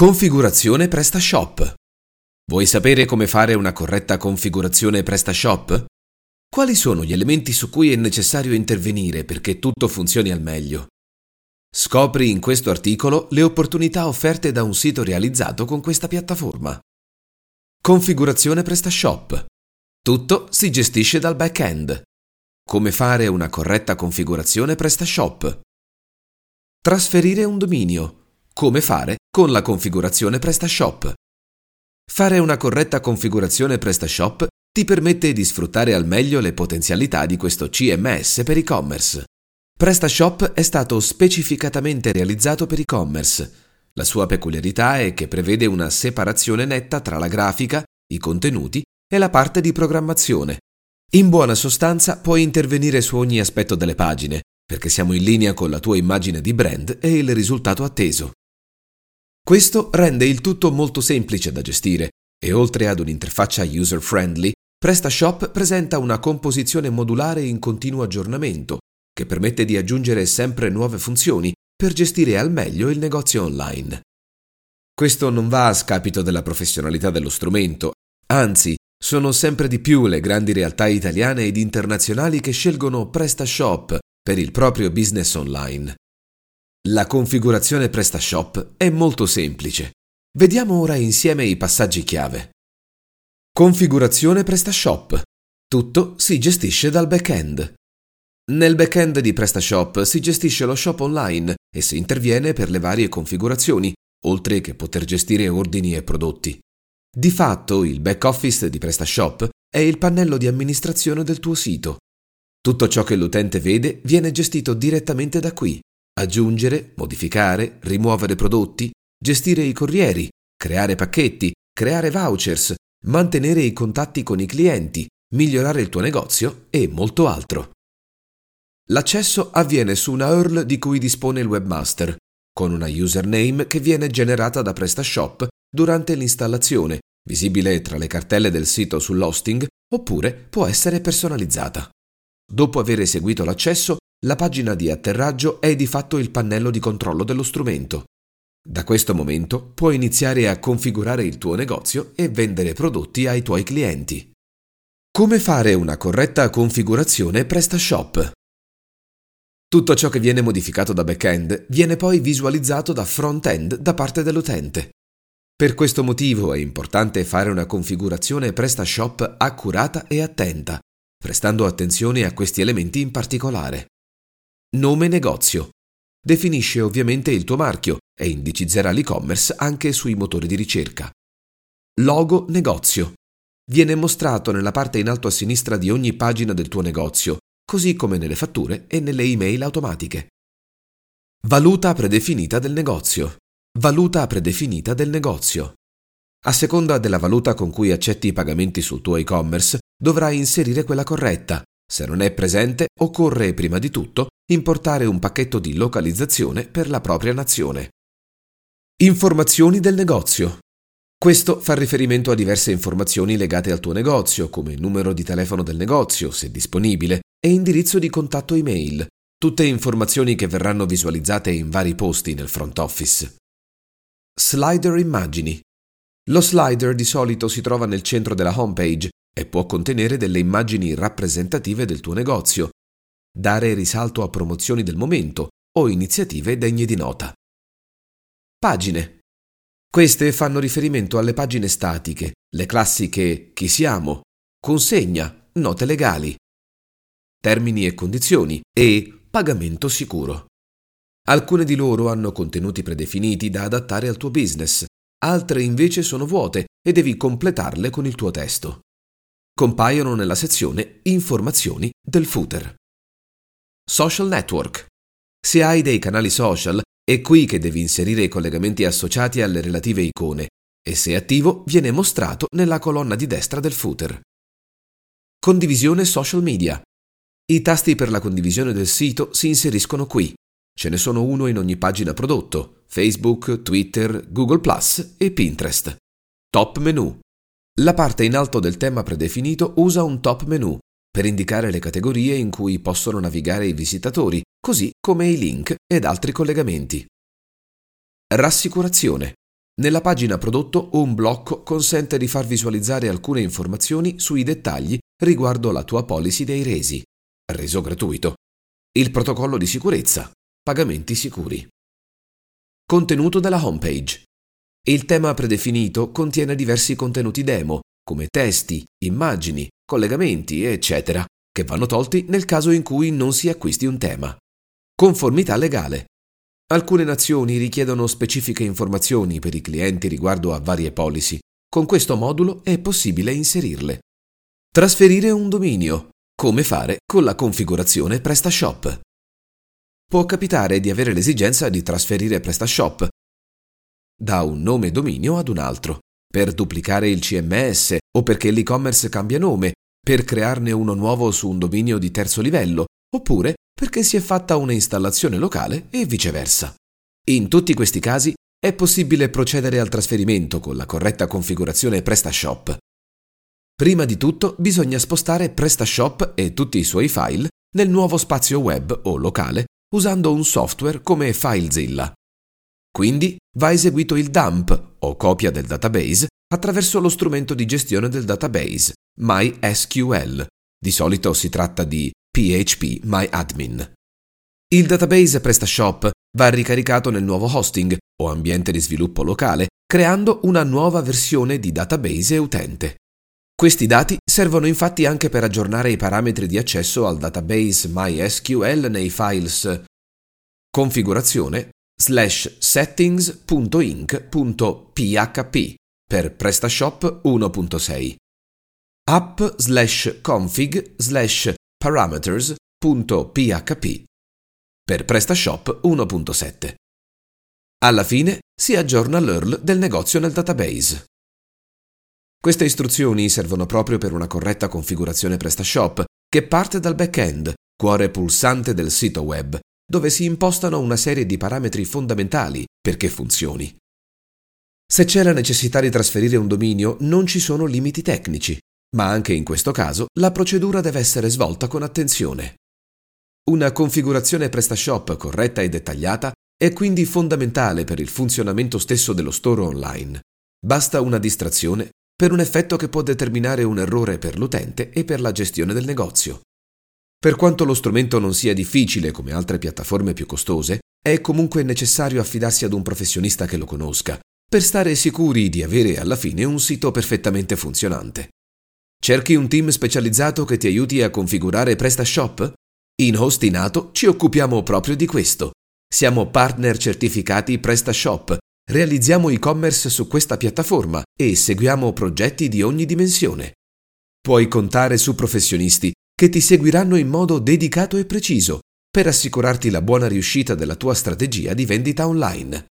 Configurazione PrestaShop. Vuoi sapere come fare una corretta configurazione PrestaShop? Quali sono gli elementi su cui è necessario intervenire perché tutto funzioni al meglio? Scopri in questo articolo le opportunità offerte da un sito realizzato con questa piattaforma. Configurazione PrestaShop. Tutto si gestisce dal back-end. Come fare una corretta configurazione PrestaShop. Trasferire un dominio. Come fare con la configurazione PrestaShop. Fare una corretta configurazione PrestaShop ti permette di sfruttare al meglio le potenzialità di questo CMS per e-commerce. PrestaShop è stato specificatamente realizzato per e-commerce. La sua peculiarità è che prevede una separazione netta tra la grafica, i contenuti e la parte di programmazione. In buona sostanza puoi intervenire su ogni aspetto delle pagine, perché siamo in linea con la tua immagine di brand e il risultato atteso. Questo rende il tutto molto semplice da gestire e oltre ad un'interfaccia user-friendly, PrestaShop presenta una composizione modulare in continuo aggiornamento che permette di aggiungere sempre nuove funzioni per gestire al meglio il negozio online. Questo non va a scapito della professionalità dello strumento, anzi, sono sempre di più le grandi realtà italiane ed internazionali che scelgono PrestaShop per il proprio business online. La configurazione PrestaShop è molto semplice. Vediamo ora insieme i passaggi chiave. Configurazione PrestaShop. Tutto si gestisce dal back-end. Nel back-end di PrestaShop si gestisce lo shop online e si interviene per le varie configurazioni, oltre che poter gestire ordini e prodotti. Di fatto, il back-office di PrestaShop è il pannello di amministrazione del tuo sito. Tutto ciò che l'utente vede viene gestito direttamente da qui aggiungere, modificare, rimuovere prodotti, gestire i corrieri, creare pacchetti, creare vouchers, mantenere i contatti con i clienti, migliorare il tuo negozio e molto altro. L'accesso avviene su una URL di cui dispone il webmaster, con una username che viene generata da PrestaShop durante l'installazione, visibile tra le cartelle del sito sull'hosting, oppure può essere personalizzata. Dopo aver eseguito l'accesso, la pagina di atterraggio è di fatto il pannello di controllo dello strumento. Da questo momento puoi iniziare a configurare il tuo negozio e vendere prodotti ai tuoi clienti. Come fare una corretta configurazione PrestaShop? Tutto ciò che viene modificato da backend viene poi visualizzato da front-end da parte dell'utente. Per questo motivo è importante fare una configurazione PrestaShop accurata e attenta, prestando attenzione a questi elementi in particolare. Nome negozio. Definisce ovviamente il tuo marchio e indicizzerà l'e-commerce anche sui motori di ricerca. Logo negozio. Viene mostrato nella parte in alto a sinistra di ogni pagina del tuo negozio, così come nelle fatture e nelle email automatiche. Valuta predefinita del negozio. Valuta predefinita del negozio. A seconda della valuta con cui accetti i pagamenti sul tuo e-commerce, dovrai inserire quella corretta. Se non è presente, occorre prima di tutto importare un pacchetto di localizzazione per la propria nazione. Informazioni del negozio. Questo fa riferimento a diverse informazioni legate al tuo negozio, come numero di telefono del negozio, se disponibile, e indirizzo di contatto email, tutte informazioni che verranno visualizzate in vari posti nel front office. Slider immagini. Lo slider di solito si trova nel centro della homepage e può contenere delle immagini rappresentative del tuo negozio, dare risalto a promozioni del momento o iniziative degne di nota. Pagine. Queste fanno riferimento alle pagine statiche, le classiche chi siamo, consegna, note legali, termini e condizioni e pagamento sicuro. Alcune di loro hanno contenuti predefiniti da adattare al tuo business, altre invece sono vuote e devi completarle con il tuo testo. Compaiono nella sezione Informazioni del footer. Social Network. Se hai dei canali social, è qui che devi inserire i collegamenti associati alle relative icone e se attivo viene mostrato nella colonna di destra del footer. Condivisione social media. I tasti per la condivisione del sito si inseriscono qui. Ce ne sono uno in ogni pagina prodotto, Facebook, Twitter, Google ⁇ e Pinterest. Top menu. La parte in alto del tema predefinito usa un top menu per indicare le categorie in cui possono navigare i visitatori, così come i link ed altri collegamenti. Rassicurazione. Nella pagina prodotto un blocco consente di far visualizzare alcune informazioni sui dettagli riguardo la tua policy dei resi, reso gratuito, il protocollo di sicurezza, pagamenti sicuri. Contenuto della homepage. Il tema predefinito contiene diversi contenuti demo, come testi, immagini, collegamenti, eccetera, che vanno tolti nel caso in cui non si acquisti un tema. Conformità legale. Alcune nazioni richiedono specifiche informazioni per i clienti riguardo a varie policy. Con questo modulo è possibile inserirle. Trasferire un dominio. Come fare con la configurazione PrestaShop. Può capitare di avere l'esigenza di trasferire PrestaShop da un nome dominio ad un altro, per duplicare il CMS o perché l'e-commerce cambia nome, per crearne uno nuovo su un dominio di terzo livello, oppure perché si è fatta una installazione locale e viceversa. In tutti questi casi è possibile procedere al trasferimento con la corretta configurazione PrestaShop. Prima di tutto bisogna spostare PrestaShop e tutti i suoi file nel nuovo spazio web o locale usando un software come FileZilla. Quindi va eseguito il dump o copia del database attraverso lo strumento di gestione del database, MySQL. Di solito si tratta di PHP MyAdmin. Il database PrestaShop va ricaricato nel nuovo hosting o ambiente di sviluppo locale, creando una nuova versione di database utente. Questi dati servono infatti anche per aggiornare i parametri di accesso al database MySQL nei files configurazione slash settings.inc.php per PrestaShop 1.6 app slash config slash parameters.php per PrestaShop 1.7. Alla fine si aggiorna l'URL del negozio nel database. Queste istruzioni servono proprio per una corretta configurazione PrestaShop che parte dal back-end, cuore pulsante del sito web, dove si impostano una serie di parametri fondamentali perché funzioni. Se c'è la necessità di trasferire un dominio, non ci sono limiti tecnici ma anche in questo caso la procedura deve essere svolta con attenzione. Una configurazione PrestaShop corretta e dettagliata è quindi fondamentale per il funzionamento stesso dello store online. Basta una distrazione per un effetto che può determinare un errore per l'utente e per la gestione del negozio. Per quanto lo strumento non sia difficile come altre piattaforme più costose, è comunque necessario affidarsi ad un professionista che lo conosca, per stare sicuri di avere alla fine un sito perfettamente funzionante. Cerchi un team specializzato che ti aiuti a configurare PrestaShop? In Hostinato ci occupiamo proprio di questo. Siamo partner certificati PrestaShop, realizziamo e-commerce su questa piattaforma e seguiamo progetti di ogni dimensione. Puoi contare su professionisti che ti seguiranno in modo dedicato e preciso per assicurarti la buona riuscita della tua strategia di vendita online.